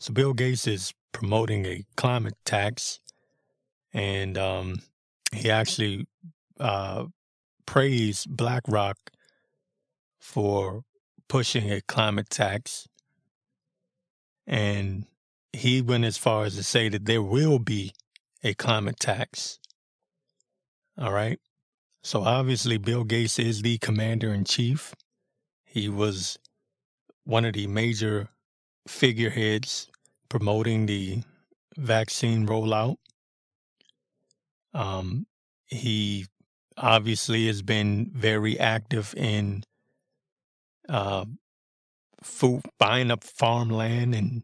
So Bill Gates is promoting a climate tax, and um, he actually uh, praised BlackRock for pushing a climate tax, and he went as far as to say that there will be a climate tax. All right. So obviously, Bill Gates is the commander in chief. He was one of the major figureheads promoting the vaccine rollout. Um, he obviously has been very active in uh, food, buying up farmland and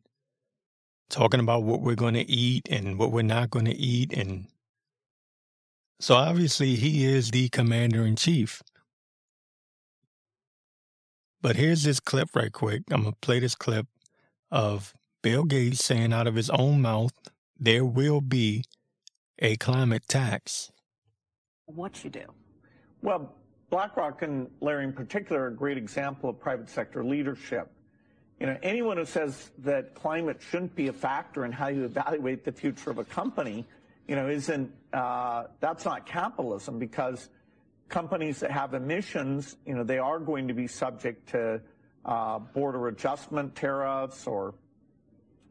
talking about what we're going to eat and what we're not going to eat. And so obviously he is the commander in chief. But here's this clip right quick. I'm going to play this clip of Bill Gates saying out of his own mouth, there will be a climate tax. What you do? Well, BlackRock and Larry in particular are a great example of private sector leadership. You know, anyone who says that climate shouldn't be a factor in how you evaluate the future of a company, you know, isn't uh, that's not capitalism because companies that have emissions, you know, they are going to be subject to uh, border adjustment tariffs or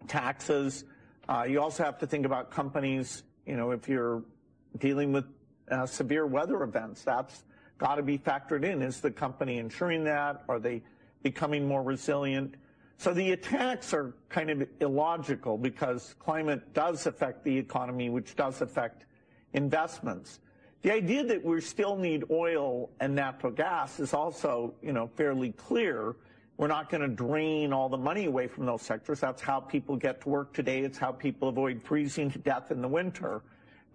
taxes. Uh, you also have to think about companies, you know, if you're dealing with uh, severe weather events, that's got to be factored in. Is the company insuring that? Are they becoming more resilient? So the attacks are kind of illogical because climate does affect the economy, which does affect investments. The idea that we still need oil and natural gas is also, you know, fairly clear. We're not going to drain all the money away from those sectors. That's how people get to work today. It's how people avoid freezing to death in the winter.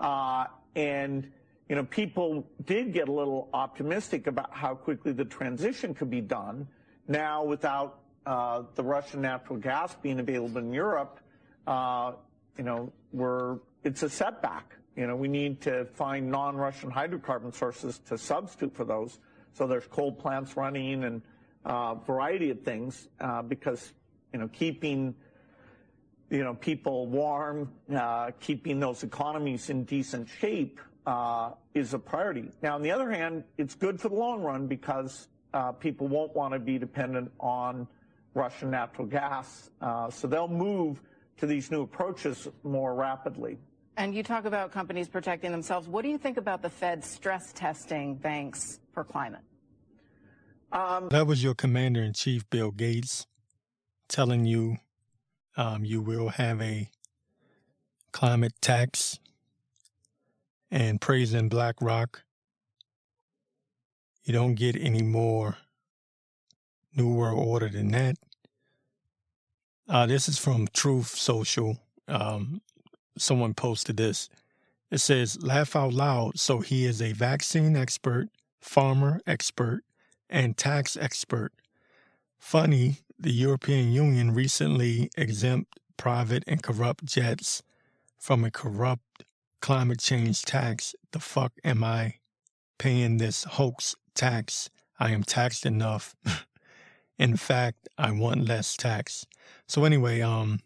Uh, and, you know, people did get a little optimistic about how quickly the transition could be done. Now, without uh, the Russian natural gas being available in Europe, uh, you know, we're, it's a setback. You know, we need to find non-Russian hydrocarbon sources to substitute for those. So there's coal plants running and uh, variety of things uh, because, you know, keeping, you know, people warm, uh, keeping those economies in decent shape uh, is a priority. Now, on the other hand, it's good for the long run because people won't want to be dependent on Russian natural gas. Uh, so they'll move to these new approaches more rapidly. And you talk about companies protecting themselves. What do you think about the Fed stress testing banks for climate? Um, that was your commander in chief, Bill Gates, telling you um, you will have a climate tax and praising BlackRock. You don't get any more New World Order than that. Uh, this is from Truth Social. Um, someone posted this. It says, laugh out loud. So he is a vaccine expert, farmer expert, and tax expert. Funny, the European Union recently exempt private and corrupt jets from a corrupt climate change tax. The fuck am I paying this hoax tax? I am taxed enough. In fact, I want less tax. So anyway, um,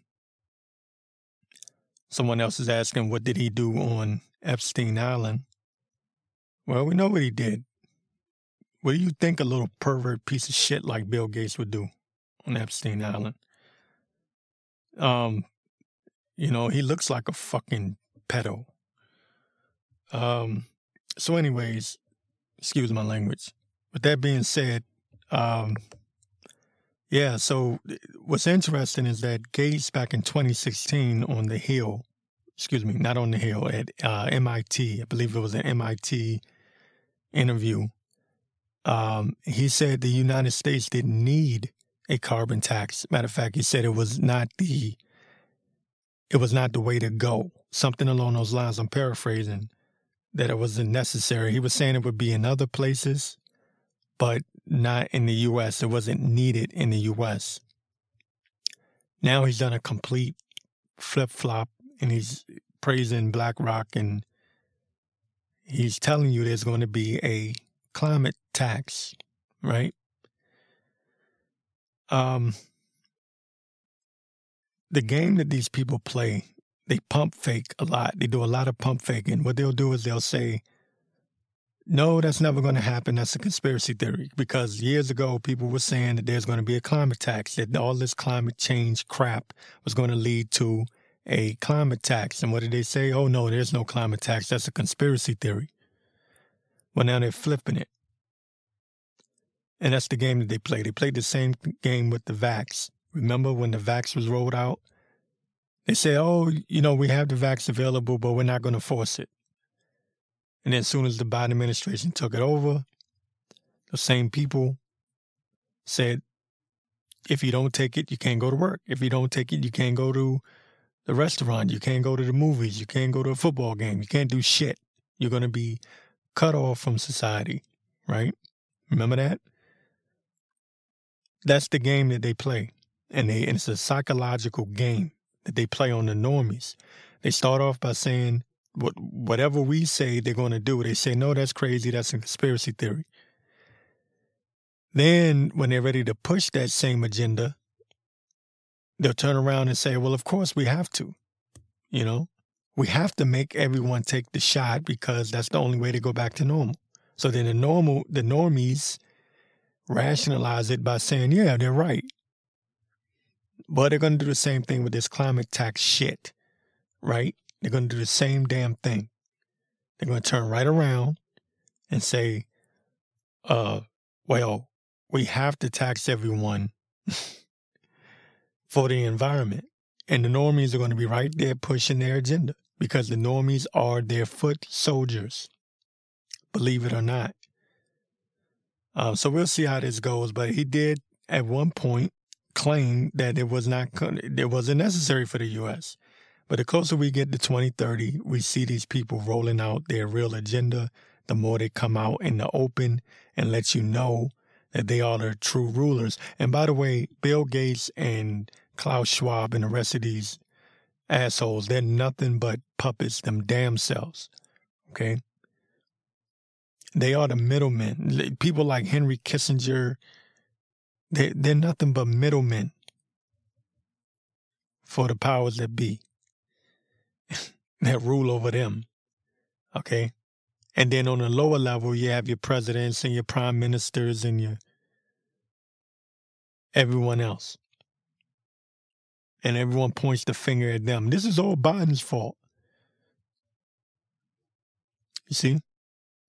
someone else is asking, what did he do on Epstein Island? Well, we know what he did. What do you think a little pervert piece of shit like Bill Gates would do on Epstein Island? Um, you know, he looks like a fucking pedo. Um, so anyways, excuse my language. With that being said, um, yeah. So what's interesting is that Gates back in 2016 on the Hill, excuse me, not on the Hill at uh, MIT, I believe it was an MIT interview. Um, he said the United States didn't need a carbon tax. Matter of fact, he said it was not the it was not the way to go. Something along those lines. I'm paraphrasing that it wasn't necessary. He was saying it would be in other places, but not in the US. It wasn't needed in the US. Now he's done a complete flip flop and he's praising BlackRock and he's telling you there's going to be a climate tax, right? Um, the game that these people play, they pump fake a lot. They do a lot of pump faking. What they'll do is they'll say, no, that's never going to happen. That's a conspiracy theory. Because years ago, people were saying that there's going to be a climate tax, that all this climate change crap was going to lead to a climate tax. And what did they say? Oh, no, there's no climate tax. That's a conspiracy theory. Well, now they're flipping it. And that's the game that they play. They played the same game with the vax. Remember when the vax was rolled out? They said, oh, you know, we have the vax available, but we're not going to force it. And then as soon as the Biden administration took it over, the same people said, if you don't take it, you can't go to work. If you don't take it, you can't go to the restaurant. You can't go to the movies. You can't go to a football game. You can't do shit. You're going to be cut off from society, right? Remember that? That's the game that they play. And, they, and it's a psychological game that they play on the normies. They start off by saying, what, whatever we say they're going to do, they say, no, that's crazy. That's a conspiracy theory. Then, when they're ready to push that same agenda, they'll turn around and say, well, of course we have to. You know, we have to make everyone take the shot because that's the only way to go back to normal. So then the normal, the normies rationalize it by saying, yeah, they're right. But they're going to do the same thing with this climate tax shit, right? They're going to do the same damn thing. They're going to turn right around and say, uh, well, we have to tax everyone for the environment. And the normies are going to be right there pushing their agenda because the normies are their foot soldiers, believe it or not. Um, so we'll see how this goes. But he did at one point claim that it was not it wasn't necessary for the U.S. But the closer we get to 2030, we see these people rolling out their real agenda. The more they come out in the open and let you know that they are the true rulers. And by the way, Bill Gates and Klaus Schwab and the rest of these assholes, they're nothing but puppets, them damn selves. Okay? They are the middlemen. People like Henry Kissinger, they, they're nothing but middlemen for the powers that be that rule over them. Okay. And then on the lower level, you have your presidents and your prime ministers and your everyone else. And everyone points the finger at them. This is all Biden's fault. You see?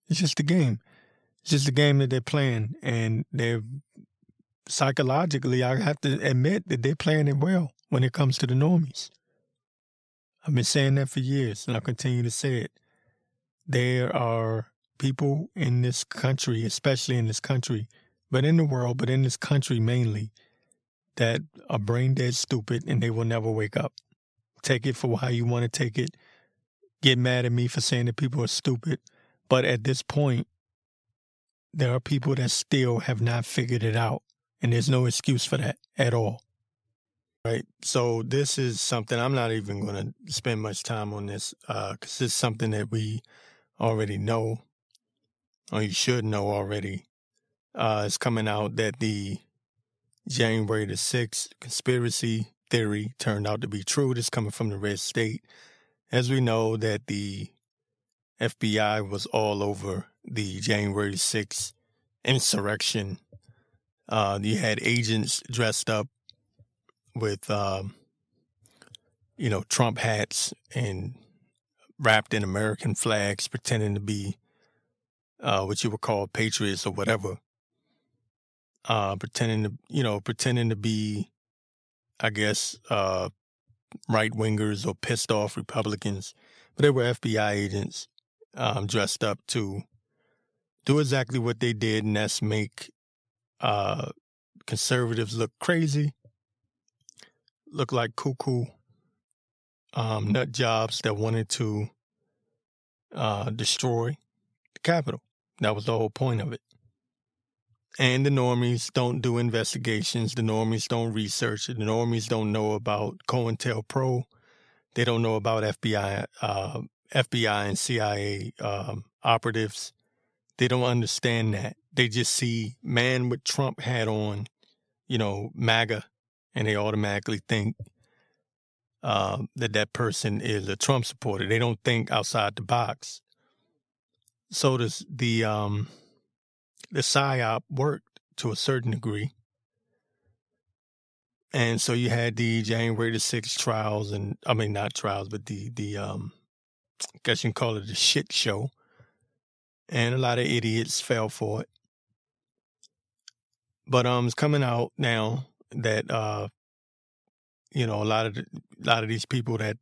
It's just a game. It's just a game that they're playing. And they're psychologically, I have to admit that they're playing it well when it comes to the normies. I've been saying that for years, and I'll continue to say it. There are people in this country, especially in this country, but in the world, but in this country mainly, that are brain dead stupid and they will never wake up. Take it for how you want to take it. Get mad at me for saying that people are stupid. But at this point, there are people that still have not figured it out. And there's no excuse for that at all. Right. So this is something I'm not even going to spend much time on this because uh, it's something that we already know, or you should know already. Uh, it's coming out that the January the 6th conspiracy theory turned out to be true. This coming from the red state. As we know that the FBI was all over the January 6th insurrection. Uh, you had agents dressed up with, um, you know, Trump hats and wrapped in American flags, pretending to be uh, what you would call patriots or whatever. Uh, pretending to, you know, pretending to be, I guess, uh, right wingers or pissed off Republicans, but they were FBI agents um, dressed up to do exactly what they did, and that's make uh, conservatives look crazy look like cuckoo um, nut jobs that wanted to uh, destroy the Capitol. That was the whole point of it. And the normies don't do investigations. The normies don't research it. The normies don't know about COINTELPRO. They don't know about FBI, uh, FBI and CIA um, operatives. They don't understand that. They just see man with Trump hat on, you know, MAGA and they automatically think uh, that that person is a Trump supporter. They don't think outside the box. So does the um, the psyop worked to a certain degree. And so you had the January the sixth trials, and I mean not trials, but the the um, I guess you can call it a shit show. And a lot of idiots fell for it. But um, it's coming out now that uh, you know a lot of the, a lot of these people that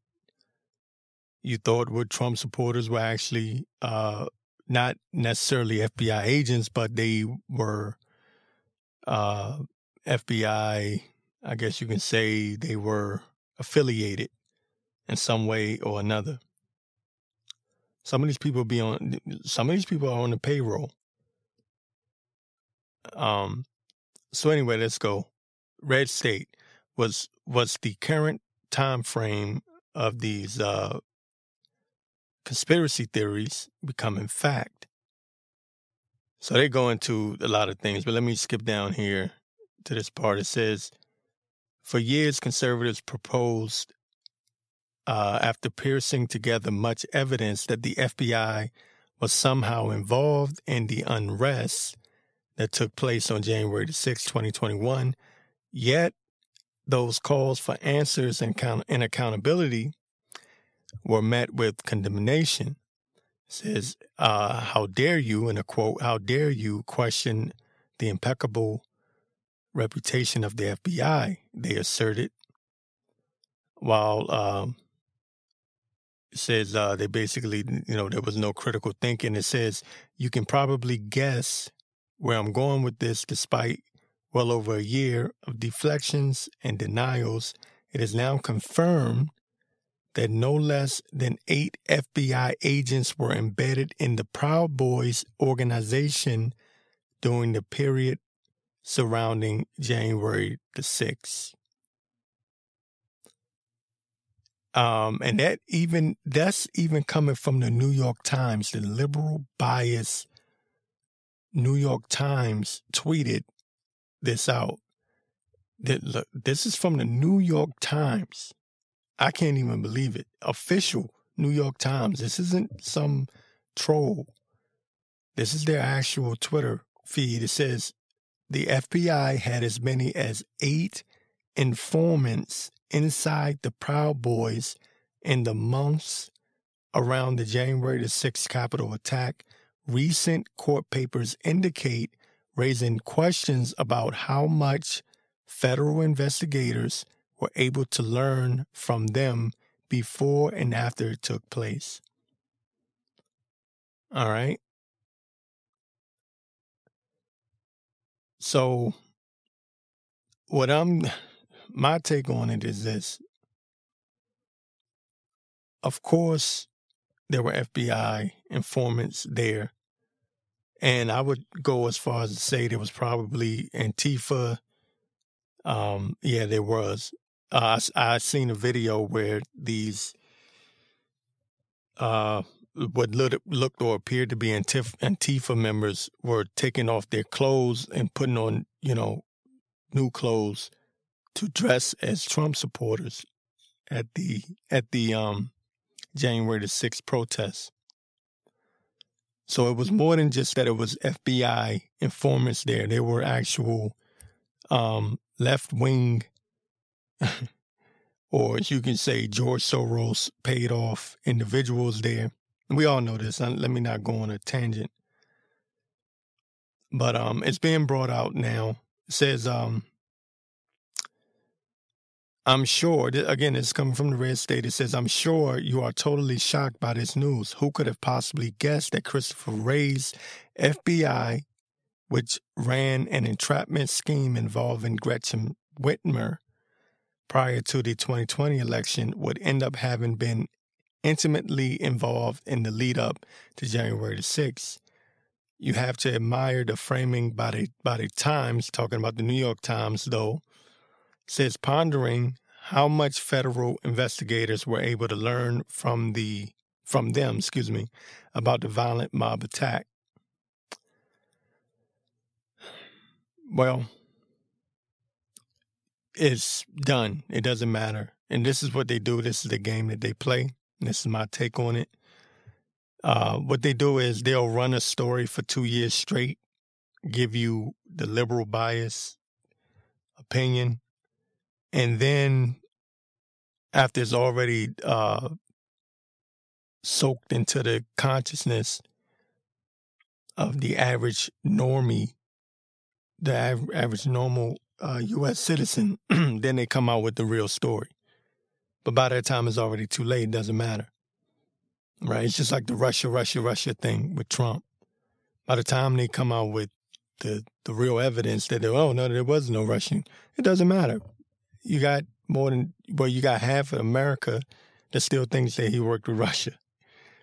you thought were Trump supporters were actually uh, not necessarily FBI agents, but they were uh, FBI. I guess you can say they were affiliated in some way or another. Some of these people be on. Some of these people are on the payroll. Um. So anyway, let's go. Red State was was the current time frame of these uh, conspiracy theories becoming fact. So they go into a lot of things, but let me skip down here to this part. It says, for years, conservatives proposed, uh, after piercing together much evidence that the FBI was somehow involved in the unrest that took place on January 6, 2021, yet those calls for answers and, and accountability were met with condemnation. It says, uh, How dare you, in a quote, how dare you question the impeccable reputation of the FBI, they asserted. While um, it says uh, they basically, you know, there was no critical thinking. It says, You can probably guess where I'm going with this, despite well over a year of deflections and denials. It is now confirmed that no less than eight FBI agents were embedded in the Proud Boys organization during the period surrounding January the 6th. Um, and that even that's even coming from the New York Times, the liberal bias New York Times tweeted this out. That look, this is from the New York Times. I can't even believe it. Official New York Times. This isn't some troll. This is their actual Twitter feed. It says the FBI had as many as eight informants inside the Proud Boys in the months around the January the 6th Capitol attack. Recent court papers indicate raising questions about how much federal investigators were able to learn from them before and after it took place. All right. So, what I'm, my take on it is this. Of course, there were FBI informants there. And I would go as far as to say there was probably Antifa. Um, yeah, there was. Uh, I, seen a video where these uh, what looked or appeared to be Antifa, Antifa members were taking off their clothes and putting on, you know, new clothes to dress as Trump supporters at the at the um, January the sixth protests. So it was more than just that it was FBI informants there. There were actual um, left wing or you can say, George Soros paid off individuals there. We all know this. Let me not go on a tangent. But um, it's being brought out now. It says, um, I'm sure, again, it's coming from the red state. It says, I'm sure you are totally shocked by this news. Who could have possibly guessed that Christopher Wray's FBI, which ran an entrapment scheme involving Gretchen Whitmer, prior to the 2020 election would end up having been intimately involved in the lead up to January the 6th. You have to admire the framing by the, by the Times, talking about the New York Times, though, says pondering how much federal investigators were able to learn from the from them, excuse me, about the violent mob attack. Well, it's done. It doesn't matter. and this is what they do. This is the game that they play. This is my take on it. Uh, what they do is they'll run a story for two years straight, give you the liberal bias opinion, and then after it's already uh, soaked into the consciousness of the average normie, the av- average normal uh, U.S. citizen, then they come out with the real story. But by that time, it's already too late. It doesn't matter. Right? It's just like the Russia, Russia, Russia thing with Trump. By the time they come out with the, the real evidence that, oh, no, there was no Russian, it doesn't matter. You got more than, well, you got half of America that still thinks that he worked with Russia.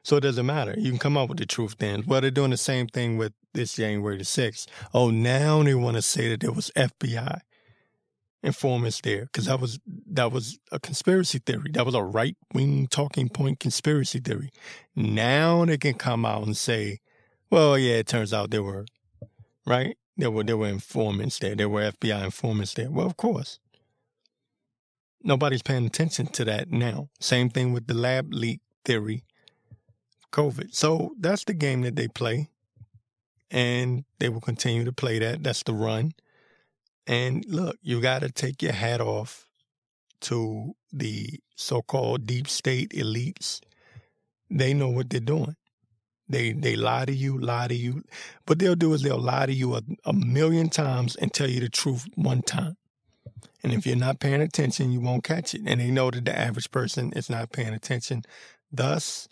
So it doesn't matter. You can come up with the truth then. Well, they're doing the same thing with this January the 6th. Oh, now they want to say that there was FBI informants there because that was that was a conspiracy theory. That was a right wing talking point conspiracy theory. Now they can come out and say, "Well, yeah, it turns out there were right. There were there were informants there. There were FBI informants there. Well, of course." Nobody's paying attention to that now. Same thing with the lab leak theory, COVID. So that's the game that they play. And they will continue to play that. That's the run. And look, you got to take your hat off to the so called deep state elites. They know what they're doing. They they lie to you, lie to you. What they'll do is they'll lie to you a, a million times and tell you the truth one time. And if you're not paying attention, you won't catch it. And they know that the average person is not paying attention. Thus,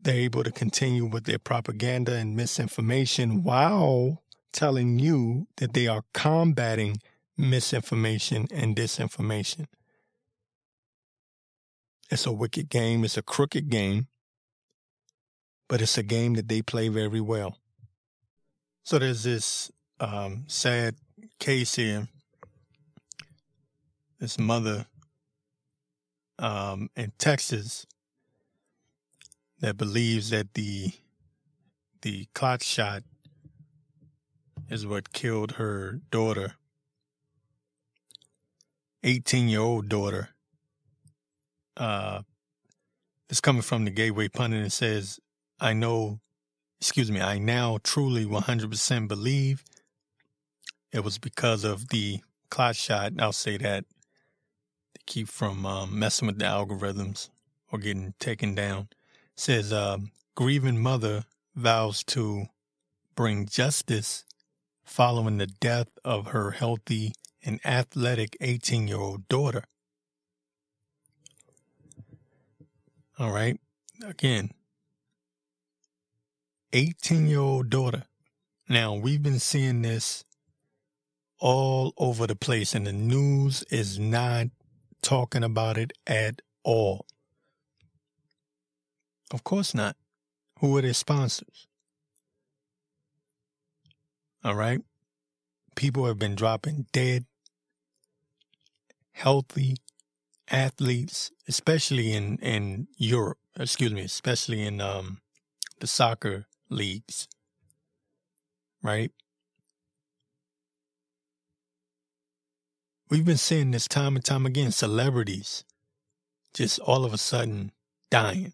they're able to continue with their propaganda and misinformation while telling you that they are combating misinformation and disinformation. It's a wicked game, it's a crooked game, but it's a game that they play very well. So there's this um, sad case here. This mother um, in Texas that believes that the the clot shot is what killed her daughter, 18 year old daughter. Uh, it's coming from the Gateway Pundit and says, I know, excuse me, I now truly 100% believe it was because of the clot shot. I'll say that to keep from um, messing with the algorithms or getting taken down. It says, uh, grieving mother vows to bring justice following the death of her healthy and athletic 18 year old daughter. All right. Again, 18 year old daughter. Now, we've been seeing this all over the place, and the news is not talking about it at all. Of course not. Who are their sponsors? All right. People have been dropping dead, healthy athletes, especially in, in Europe, excuse me, especially in um, the soccer leagues. Right. We've been seeing this time and time again celebrities just all of a sudden dying.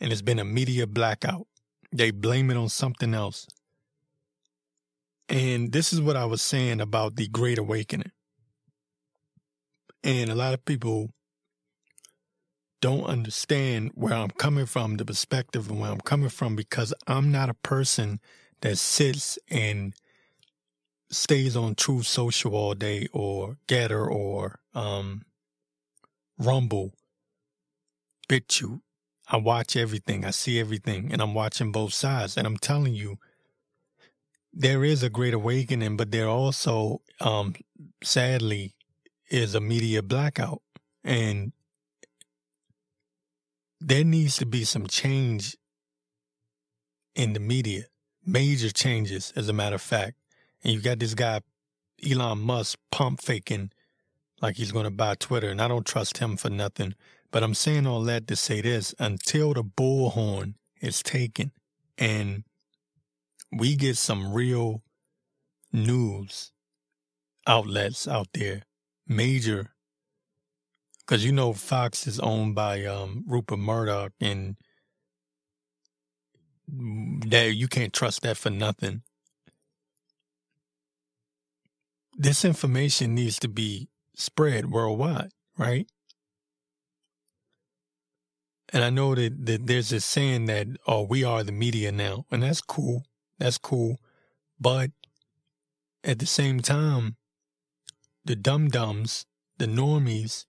And it's been a media blackout. They blame it on something else. And this is what I was saying about the Great Awakening. And a lot of people don't understand where I'm coming from, the perspective and where I'm coming from, because I'm not a person that sits and stays on Truth Social all day or Gettr or um, Rumble, BitChute. I watch everything, I see everything, and I'm watching both sides. And I'm telling you, there is a great awakening, but there also, um, sadly, is a media blackout. And there needs to be some change in the media, major changes, as a matter of fact. And you got this guy, Elon Musk, pump faking like he's going to buy Twitter, and I don't trust him for nothing. But I'm saying all that to say this until the bullhorn is taken and we get some real news outlets out there, major, because you know Fox is owned by um, Rupert Murdoch, and that you can't trust that for nothing. This information needs to be spread worldwide, right? And I know that, that there's this saying that, oh, we are the media now. And that's cool. That's cool. But at the same time, the dum dums, the normies,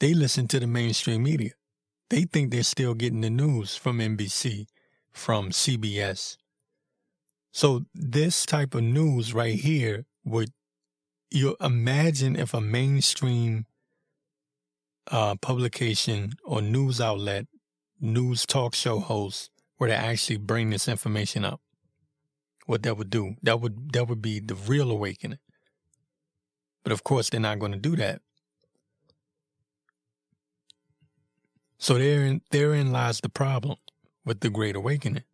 they listen to the mainstream media. They think they're still getting the news from NBC, from CBS. So this type of news right here would you imagine if a mainstream uh, publication or news outlet, news talk show host were to actually bring this information up, what that would do. That would that would be the real awakening. But of course, they're not going to do that. So therein therein lies the problem with the Great Awakening.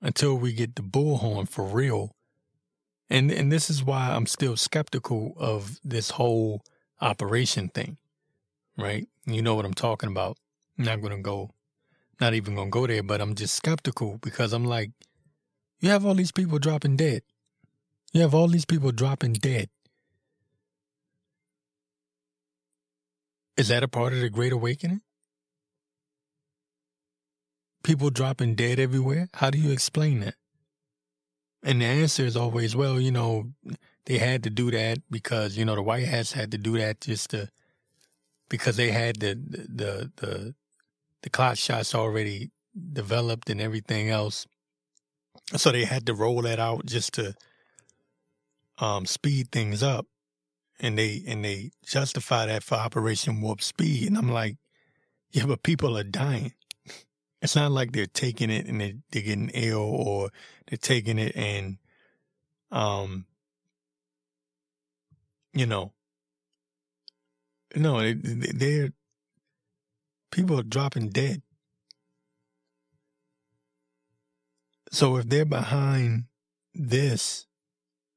Until we get the bullhorn for real. And and this is why I'm still skeptical of this whole operation thing right? You know what I'm talking about. I'm not going to go, not even going to go there, but I'm just skeptical because I'm like, you have all these people dropping dead. You have all these people dropping dead. Is that a part of the Great Awakening? People dropping dead everywhere? How do you explain that? And the answer is always, well, you know, they had to do that because, you know, the White Hats had to do that just to because they had the the the the clot shots already developed and everything else. So they had to roll that out just to um, speed things up, and they and they justify that for Operation Warp Speed. And I'm like, yeah, but people are dying. It's not like they're taking it and they, they're getting ill or they're taking it and, um, you know, no, they, they're people are dropping dead. So if they're behind this,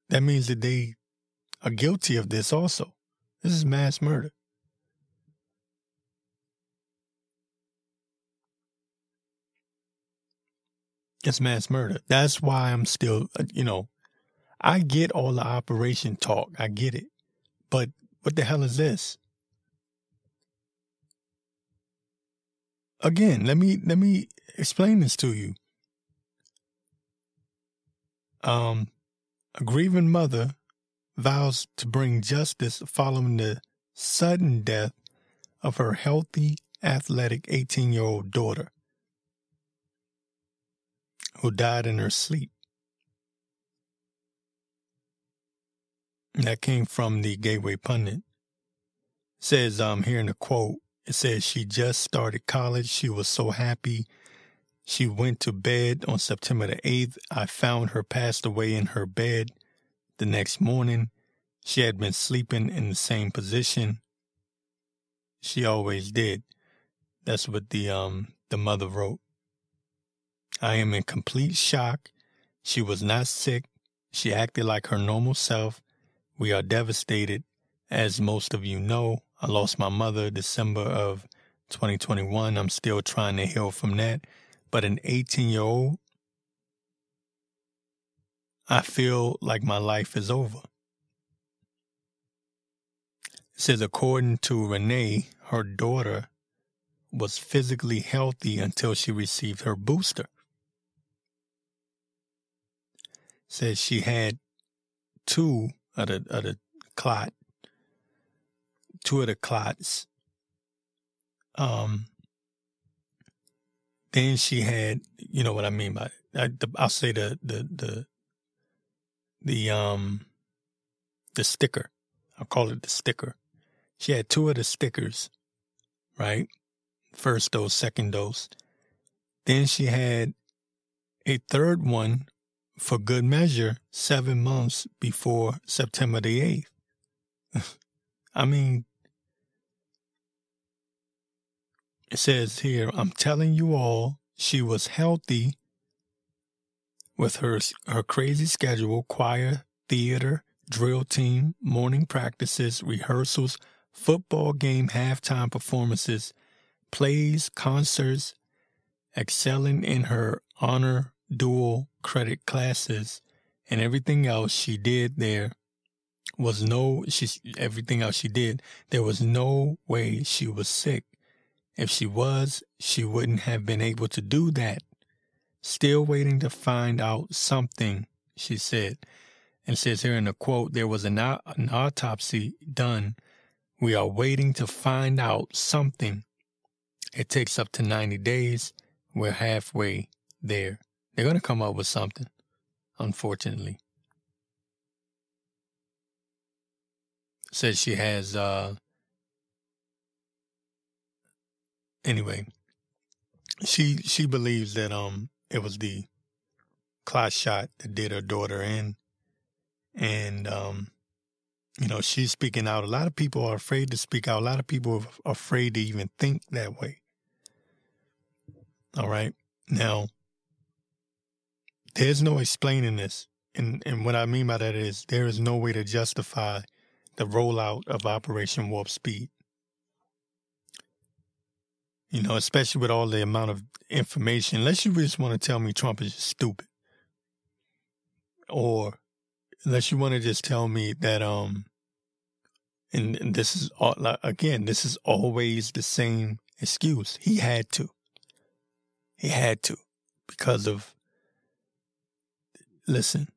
that means that they are guilty of this also. This is mass murder. It's mass murder. That's why I'm still, uh, you know, I get all the operation talk. I get it. But what the hell is this? Again, let me let me explain this to you. Um, a grieving mother vows to bring justice following the sudden death of her healthy, athletic 18 year old daughter who died in her sleep. that came from the Gateway Pundit. It says um here in the quote, it says she just started college. She was so happy. She went to bed on September the 8th. I found her passed away in her bed. The next morning, she had been sleeping in the same position. She always did. That's what the um the mother wrote. I am in complete shock. She was not sick. She acted like her normal self. We are devastated. As most of you know, I lost my mother December of 2021. I'm still trying to heal from that. But an 18 year old, I feel like my life is over. It says, according to Renee, her daughter was physically healthy until she received her booster. Says she had two of the, of the clot two of the clots. Um, then she had, you know what I mean by I, I'll say the the the the um the sticker. I'll call it the sticker. She had two of the stickers, right? First dose, second dose. Then she had a third one for good measure seven months before September the 8th. I mean, It says here, I'm telling you all, she was healthy with her her crazy schedule, choir, theater, drill team, morning practices, rehearsals, football game halftime performances, plays, concerts, excelling in her honor dual credit classes, and everything else she did there was no she everything else she did there was no way she was sick if she was she wouldn't have been able to do that. Still waiting to find out something she said. And says here in the quote there was an, an autopsy done. We are waiting to find out something. It takes up to 90 days. We're halfway there. They're going to come up with something unfortunately. Says she has uh anyway she she believes that um it was the class shot that did her daughter in. And um you know she's speaking out. A lot of people are afraid to speak out. A lot of people are afraid to even think that way. All right? Now there's no explaining this. And and what i mean by that is there is no way to justify the rollout of Operation Warp Speed. You know, especially with all the amount of information, unless you just want to tell me Trump is stupid. Or unless you want to just tell me that, um, and, and this is all, like, again, this is always the same excuse. He had to. He had to because of, listen,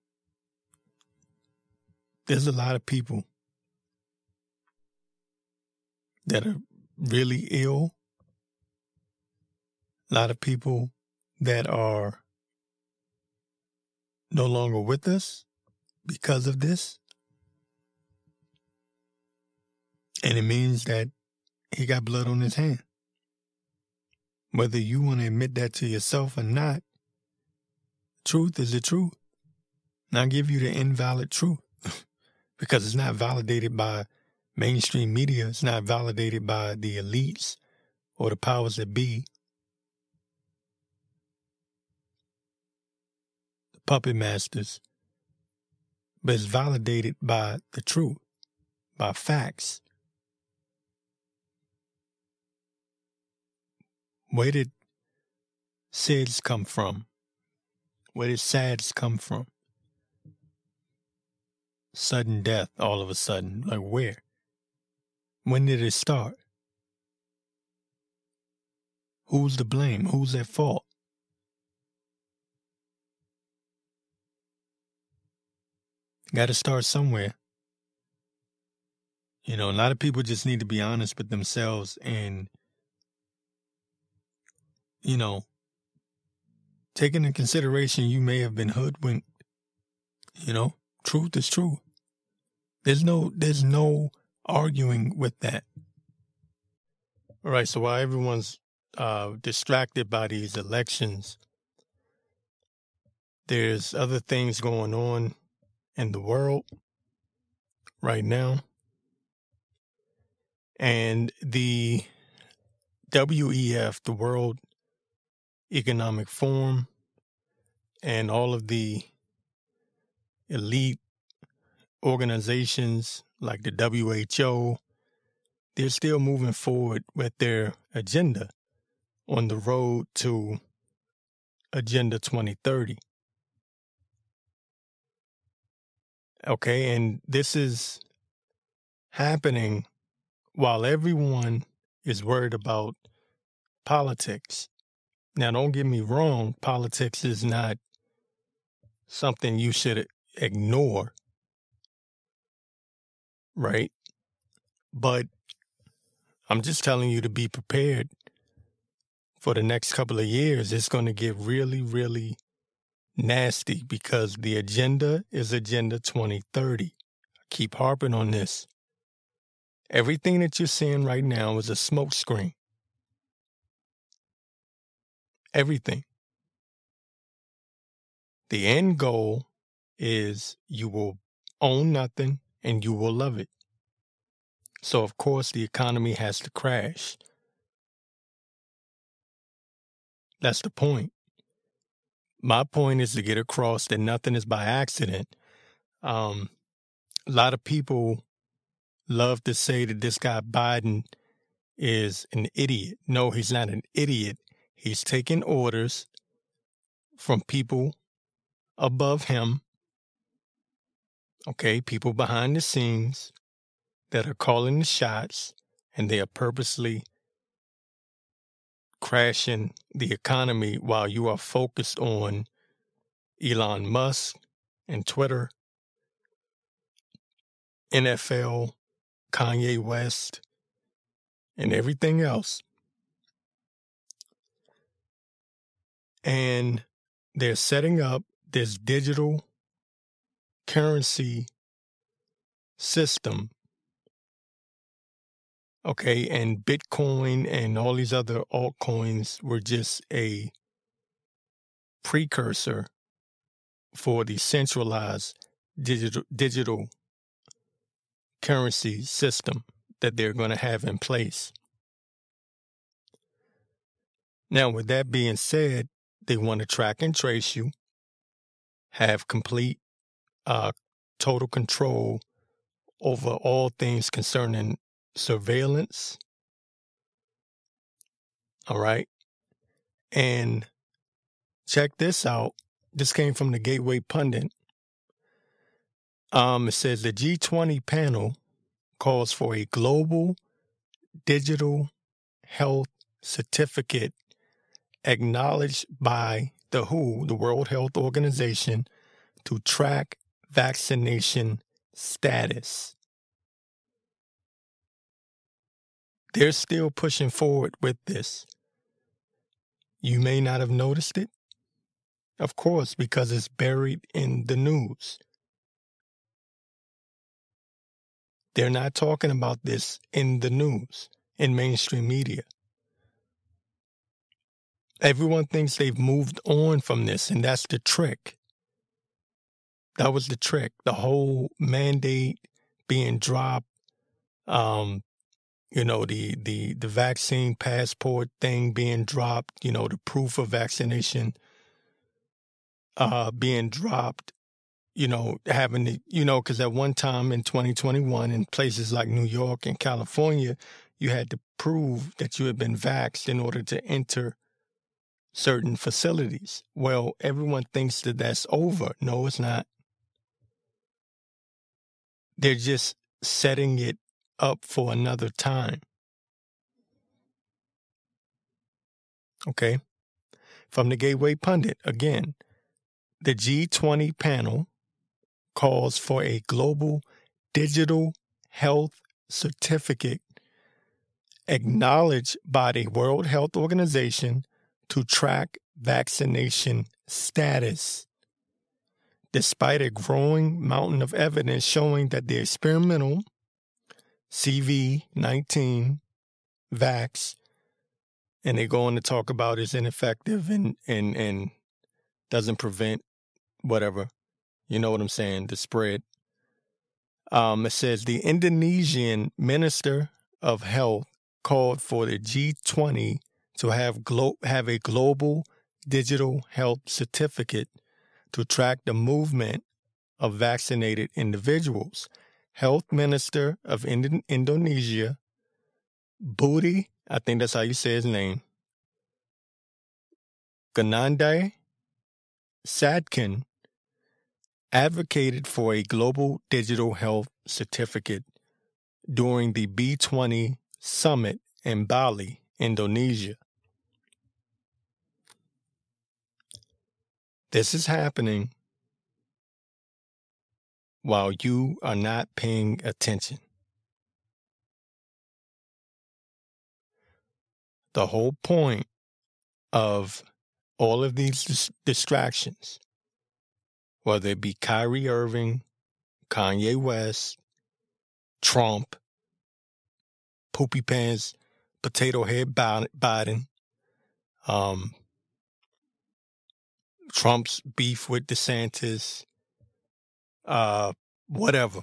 there's a lot of people that are really ill, a lot of people that are no longer with us because of this. And it means that he got blood on his hand. Whether you want to admit that to yourself or not, truth is the truth. And I give you the invalid truth because it's not validated by mainstream media it's not validated by the elites or the powers that be. Puppet masters. But it's validated by the truth, by facts. Where did SIDS come from? Where did SADS come from? Sudden death all of a sudden. Like where? When did it start? Who's to blame? Who's at fault? Got to start somewhere. You know, a lot of people just need to be honest with themselves and, you know, taking into consideration you may have been hoodwinked. You know, truth is true. There's no, there's no arguing with that. All right, so while everyone's uh, distracted by these elections, there's other things going on in the world right now. And the WEF, the World Economic Forum, and all of the elite organizations like the WHO, they're still moving forward with their agenda on the road to Agenda 2030. Okay, and this is happening while everyone is worried about politics. Now, don't get me wrong, politics is not something you should ignore right? But I'm just telling you to be prepared for the next couple of years. It's going to get really, really nasty because the agenda is Agenda 2030. I keep harping on this. Everything that you're seeing right now is a smokescreen. Everything. The end goal is you will own nothing, and you will love it. So, of course, the economy has to crash. That's the point. My point is to get across that nothing is by accident. Um, a lot of people love to say that this guy Biden is an idiot. No, he's not an idiot. He's taking orders from people above him, okay, people behind the scenes that are calling the shots and they are purposely crashing the economy while you are focused on Elon Musk and Twitter, NFL, Kanye West, and everything else. And they're setting up this digital currency system. Okay, and Bitcoin and all these other altcoins were just a precursor for the centralized digital digital currency system that they're going to have in place. Now, with that being said, they want to track and trace you, have complete, uh, total control over all things concerning surveillance. All right. And check this out. This came from the Gateway Pundit. Um, it says the G20 panel calls for a global digital health certificate acknowledged by the WHO, the World Health Organization, to track vaccination status. They're still pushing forward with this. You may not have noticed it. Of course, because it's buried in the news. They're not talking about this in the news, in mainstream media. Everyone thinks they've moved on from this, and that's the trick. That was the trick. The whole mandate being dropped, um, you know, the the the vaccine passport thing being dropped, you know, the proof of vaccination uh being dropped, you know, having to you know, because at one time in 2021 in places like New York and California, you had to prove that you had been vaxxed in order to enter certain facilities. Well, everyone thinks that that's over. No, it's not. They're just setting it up for another time. Okay. From the Gateway Pundit, again, the G20 panel calls for a global digital health certificate acknowledged by the World Health Organization to track vaccination status. Despite a growing mountain of evidence showing that the experimental CV19 vax, and they go on to talk about is ineffective and, and, and doesn't prevent whatever, you know what I'm saying, the spread. Um, it says the Indonesian Minister of Health called for the G20 to have glo- have a global digital health certificate to track the movement of vaccinated individuals. Health Minister of Ind- Indonesia, Budi, I think that's how you say his name, Ganandai Sadkin, advocated for a global digital health certificate during the B20 summit in Bali, Indonesia. This is happening while you are not paying attention. The whole point of all of these dis- distractions, whether it be Kyrie Irving, Kanye West, Trump, Poopy Pants, Potato Head Biden, um, Trump's beef with DeSantis, uh, whatever,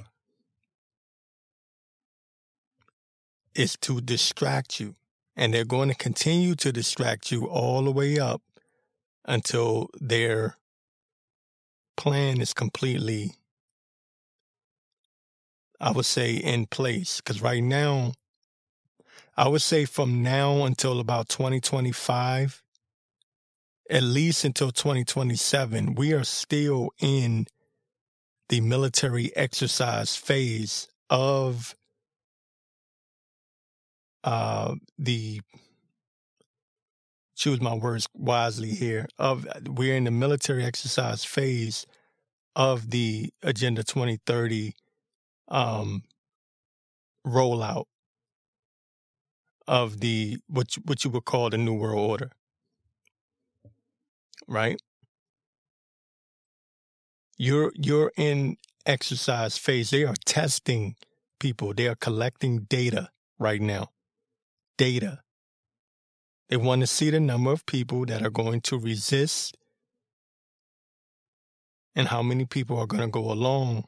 is to distract you. And they're going to continue to distract you all the way up until their plan is completely I would say, in place. Because right now, I would say from now until about 2025, at least until 2027, we are still in the military exercise phase of uh, the choose my words wisely here of we're in the military exercise phase of the agenda 2030 um, rollout of the what you, what you would call the new world order. Right you're you're in exercise phase. They are testing people. They are collecting data right now. Data. They want to see the number of people that are going to resist and how many people are going to go along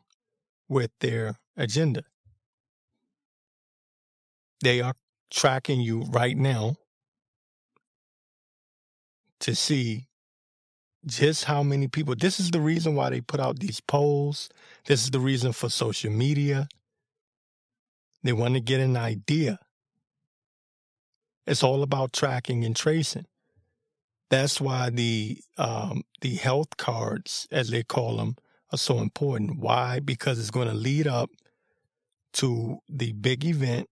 with their agenda. They are tracking you right now to see just how many people. This is the reason why they put out these polls. This is the reason for social media. They want to get an idea. It's all about tracking and tracing. That's why the um, the health cards, as they call them, are so important. Why? Because it's going to lead up to the big event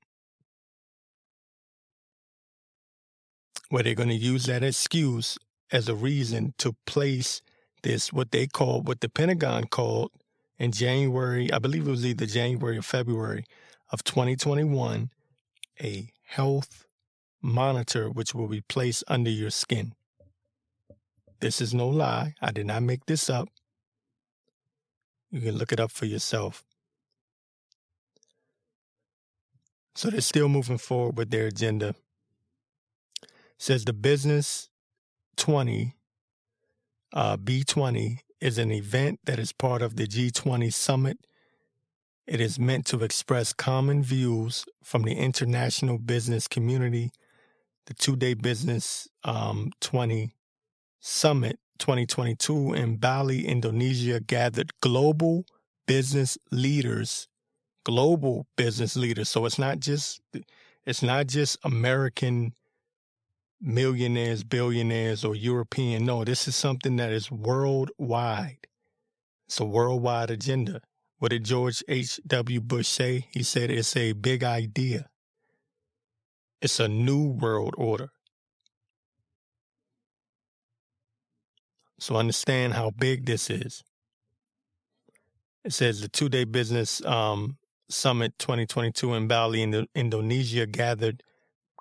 where they're going to use that excuse as a reason to place this, what they called, what the Pentagon called in January, I believe it was either January or February of 2021, a health monitor which will be placed under your skin. This is no lie. I did not make this up. You can look it up for yourself. So they're still moving forward with their agenda says the Business 20, uh, B20, is an event that is part of the G20 summit. It is meant to express common views from the international business community. The two day Business um, 20 Summit 2022 in Bali, Indonesia, gathered global business leaders. Global business leaders. So it's not just it's not just American millionaires, billionaires, or European. No, this is something that is worldwide. It's a worldwide agenda. What did George H.W. Bush say? He said it's a big idea. It's a new world order. So understand how big this is. It says the two day business um, summit 2022 in Bali, in Indonesia, gathered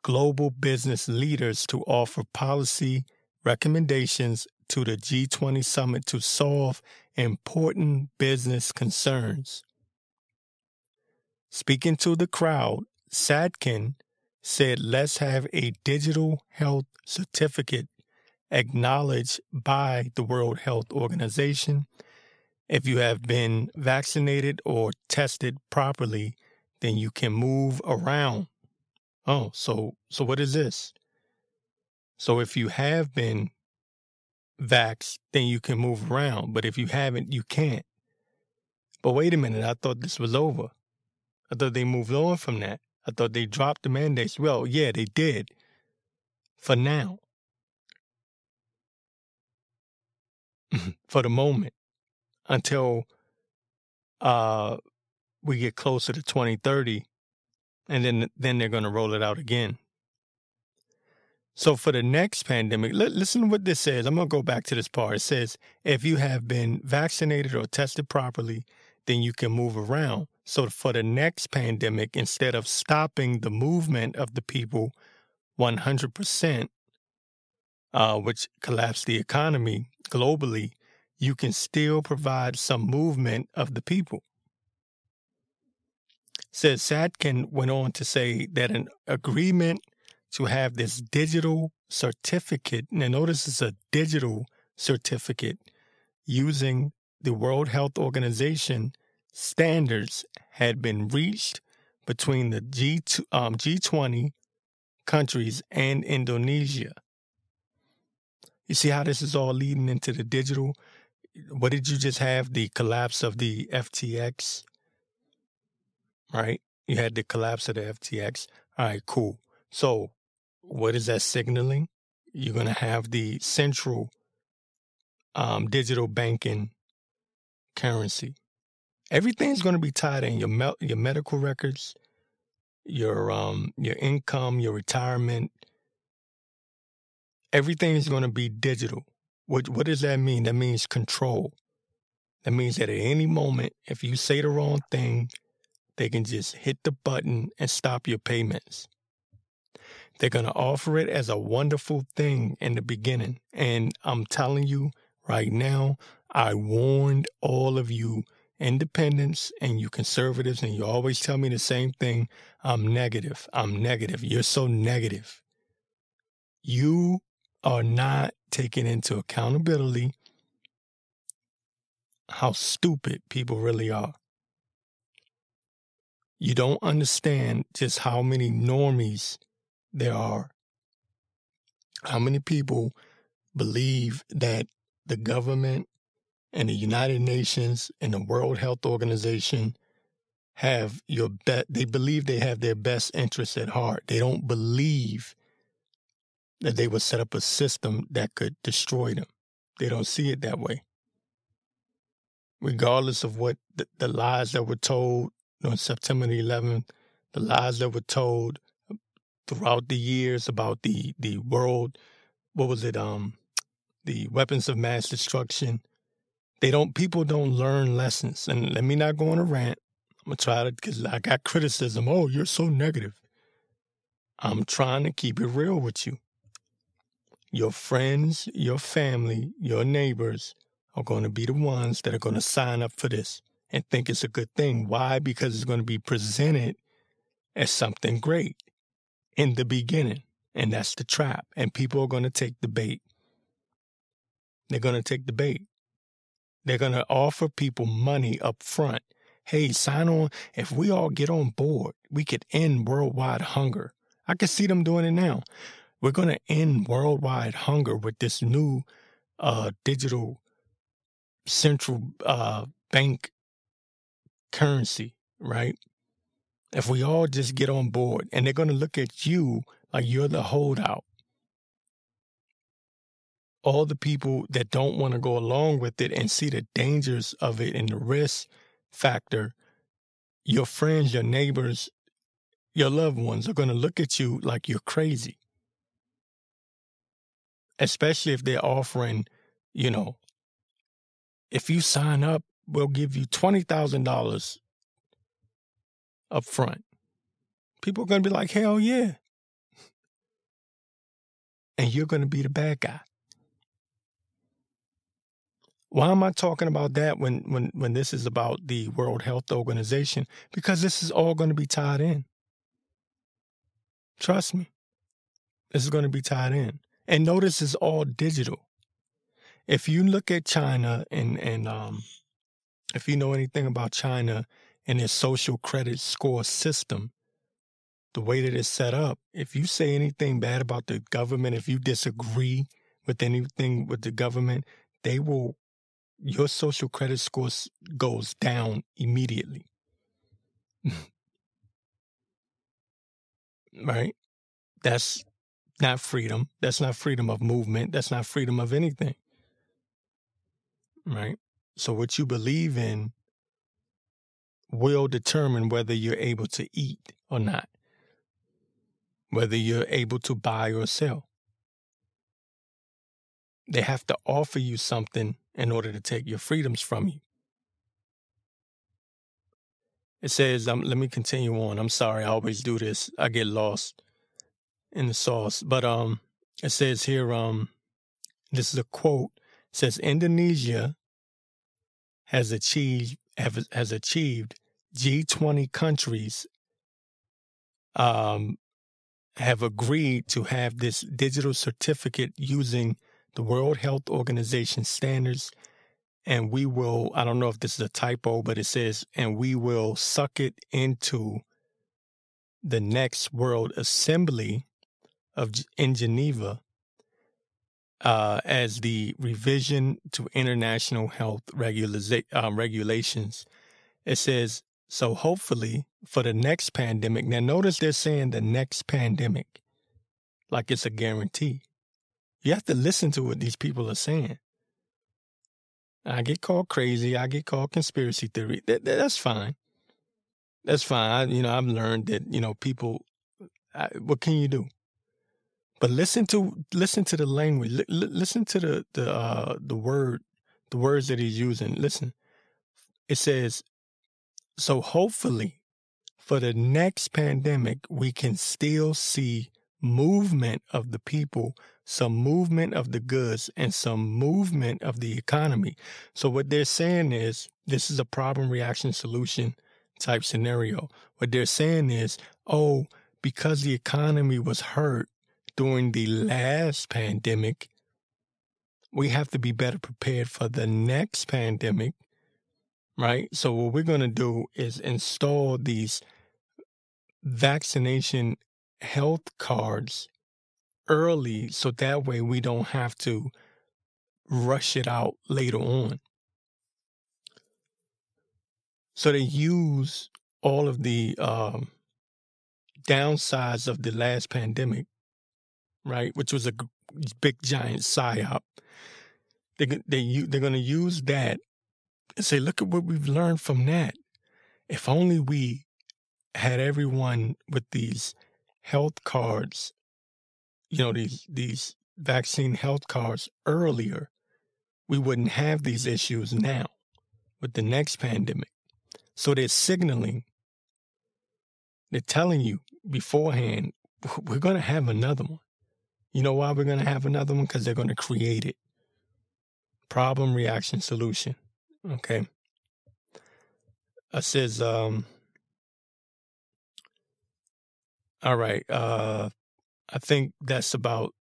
global business leaders to offer policy recommendations to the G20 summit to solve important business concerns. Speaking to the crowd, Sadkin said, Let's have a digital health certificate acknowledged by the World Health Organization. If you have been vaccinated or tested properly, then you can move around Oh, so so what is this? So if you have been vaxxed, then you can move around. But if you haven't, you can't. But wait a minute, I thought this was over. I thought they moved on from that. I thought they dropped the mandates. Well, yeah, they did. For now. For the moment. Until uh we get closer to 2030 and then then they're going to roll it out again. So for the next pandemic, listen to what this says. I'm going to go back to this part. It says if you have been vaccinated or tested properly, then you can move around. So for the next pandemic, instead of stopping the movement of the people 100%, uh, which collapsed the economy globally, you can still provide some movement of the people says Sadkin went on to say that an agreement to have this digital certificate, now notice it's a digital certificate using the World Health Organization standards had been reached between the G um, G20 countries and Indonesia. You see how this is all leading into the digital? What did you just have? The collapse of the FTX right? You had the collapse of the FTX. All right, cool. So, what is that signaling? You're going to have the central um, digital banking currency. Everything's going to be tied in your me- your medical records, your um your income, your retirement. Everything is going to be digital. What what does that mean? That means control. That means that at any moment, if you say the wrong thing, they can just hit the button and stop your payments. They're going to offer it as a wonderful thing in the beginning. And I'm telling you right now, I warned all of you independents and you conservatives, and you always tell me the same thing. I'm negative. I'm negative. You're so negative. You are not taking into accountability how stupid people really are. You don't understand just how many normies there are. How many people believe that the government and the United Nations and the World Health Organization have your bet they believe they have their best interests at heart. They don't believe that they would set up a system that could destroy them. They don't see it that way. Regardless of what the, the lies that were told on September the 11th, the lies that were told throughout the years about the the world, what was it? Um, the weapons of mass destruction. They don't. People don't learn lessons. And let me not go on a rant. I'm gonna try to because I got criticism. Oh, you're so negative. I'm trying to keep it real with you. Your friends, your family, your neighbors are going to be the ones that are going to sign up for this and think it's a good thing. Why? Because it's going to be presented as something great in the beginning. And that's the trap. And people are going to take the bait. They're going to take the bait. They're going to offer people money up front. Hey, sign on. If we all get on board, we could end worldwide hunger. I can see them doing it now. We're going to end worldwide hunger with this new uh, digital central uh, bank currency, right? If we all just get on board and they're going to look at you like you're the holdout, all the people that don't want to go along with it and see the dangers of it and the risk factor, your friends, your neighbors, your loved ones are going to look at you like you're crazy. Especially if they're offering, you know, if you sign up, we'll give you $20,000 up front. People are going to be like, hell yeah. And you're going to be the bad guy. Why am I talking about that when, when, when this is about the World Health Organization? Because this is all going to be tied in. Trust me. This is going to be tied in. And notice it's all digital. If you look at China and, and um, if you know anything about China and their social credit score system, the way that it's set up, if you say anything bad about the government, if you disagree with anything with the government, they will your social credit score goes down immediately. right? That's not freedom. That's not freedom of movement. That's not freedom of anything. Right? So, what you believe in will determine whether you're able to eat or not, whether you're able to buy or sell. They have to offer you something in order to take your freedoms from you. It says, um, let me continue on. I'm sorry, I always do this. I get lost in the sauce. But um, it says here, um, this is a quote. It says Indonesia has achieved have, has achieved G20 countries um, have agreed to have this digital certificate using the World Health Organization standards. And we will, I don't know if this is a typo, but it says, and we will suck it into the next World Assembly of in Geneva uh, as the revision to international health regula- uh, regulations. It says So hopefully for the next pandemic, now notice they're saying the next pandemic, like it's a guarantee. You have to listen to what these people are saying. I get called crazy. I get called conspiracy theory. That, that, that's fine. That's fine. I, you know, I've learned that you know people. I, what can you do? But listen to listen to the language. L- listen to the the uh, the word the words that he's using. Listen, it says, so hopefully, for the next pandemic, we can still see movement of the people, some movement of the goods, and some movement of the economy. So, what they're saying is this is a problem reaction solution type scenario. What they're saying is, oh, because the economy was hurt during the last pandemic, we have to be better prepared for the next pandemic, right? So, what we're going to do is install these vaccination health cards early so that way we don't have to rush it out later on. So they use all of the um, downsides of the last pandemic, right, which was a big giant psyop. They they they're going to use that and say, look at what we've learned from that. If only we had everyone with these health cards, you know, these these vaccine health cards earlier, we wouldn't have these issues now with the next pandemic. So they're signaling, they're telling you beforehand, we're going to have another one. You know why we're going to have another one? Because they're going to create it. Problem, reaction, solution. Okay. It says, um, all right. Uh, I think that's about.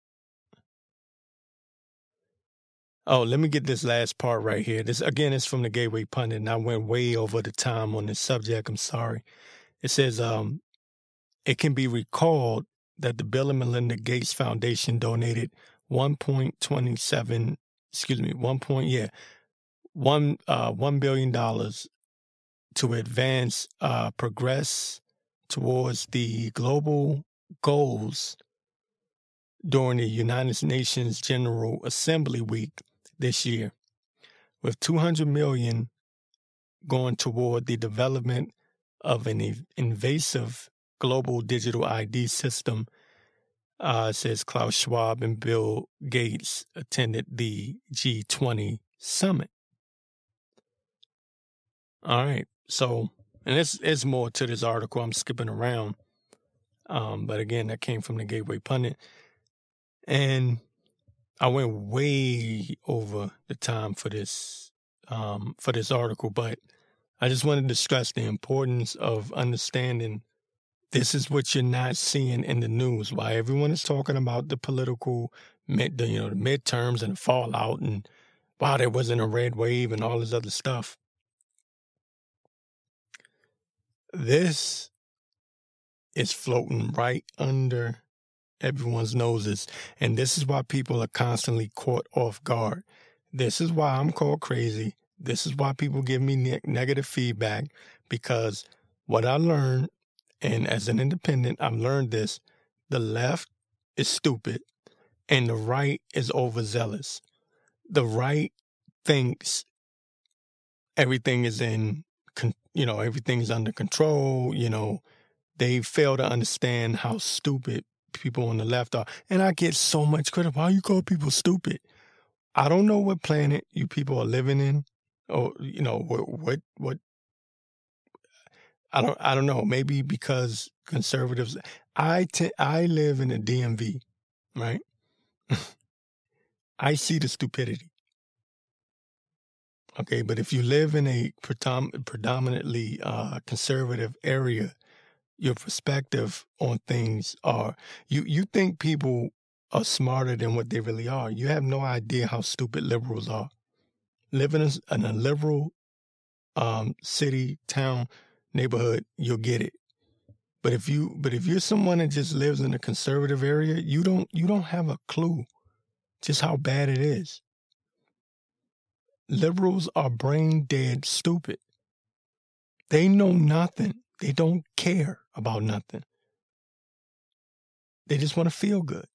Oh, let me get this last part right here. This again is from the Gateway Pundit, and I went way over the time on this subject. I'm sorry. It says, um, it can be recalled that the Bill and Melinda Gates Foundation donated 1.27, excuse me, 1. Point, yeah, one uh, one billion dollars to advance uh, progress towards the global goals during the United Nations General Assembly week this year, with 200 million going toward the development of an invasive global digital ID system. Uh, says Klaus Schwab and Bill Gates attended the G20 summit. All right. So and it's it's more to this article. I'm skipping around, um, but again, that came from the Gateway Pundit, and I went way over the time for this um, for this article, but I just wanted to stress the importance of understanding this is what you're not seeing in the news. Why everyone is talking about the political, mid, the, you know, the midterms and the fallout, and wow, there wasn't a red wave and all this other stuff. This is floating right under everyone's noses. And this is why people are constantly caught off guard. This is why I'm called crazy. This is why people give me ne- negative feedback because what I learned, and as an independent, I've learned this the left is stupid and the right is overzealous. The right thinks everything is in you know, everything's under control. You know, they fail to understand how stupid people on the left are. And I get so much credit. Why you call people stupid? I don't know what planet you people are living in, or you know what what what. I don't I don't know. Maybe because conservatives. I t- I live in a DMV, right? I see the stupidity. Okay, but if you live in a predominantly uh, conservative area, your perspective on things are you you think people are smarter than what they really are. You have no idea how stupid liberals are. Living in a liberal um, city, town, neighborhood, you'll get it. But if you but if you're someone that just lives in a conservative area, you don't you don't have a clue just how bad it is liberals are brain dead stupid. They know nothing. They don't care about nothing. They just want to feel good.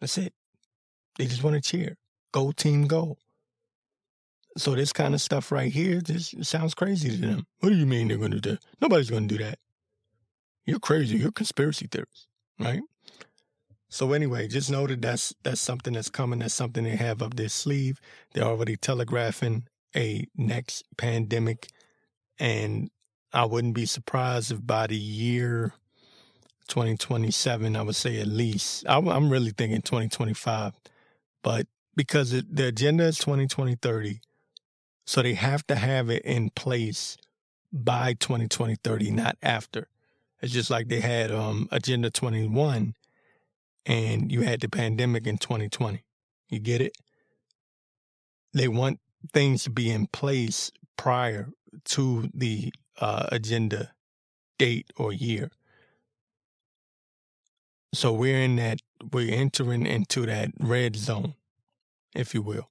That's it. They just want to cheer. Go team go. So this kind of stuff right here just sounds crazy to them. What do you mean they're going to do that? Nobody's going to do that. You're crazy. You're conspiracy theorists, right? So anyway, just know that that's that's something that's coming. That's something they have up their sleeve. They're already telegraphing a next pandemic, and I wouldn't be surprised if by the year 2027, I would say at least. I'm really thinking 2025, but because it, the agenda is 2020 30, so they have to have it in place by 2020 30, not after. It's just like they had um, Agenda 21 and you had the pandemic in 2020. You get it? They want things to be in place prior to the uh, agenda date or year. So we're in that, we're entering into that red zone, if you will.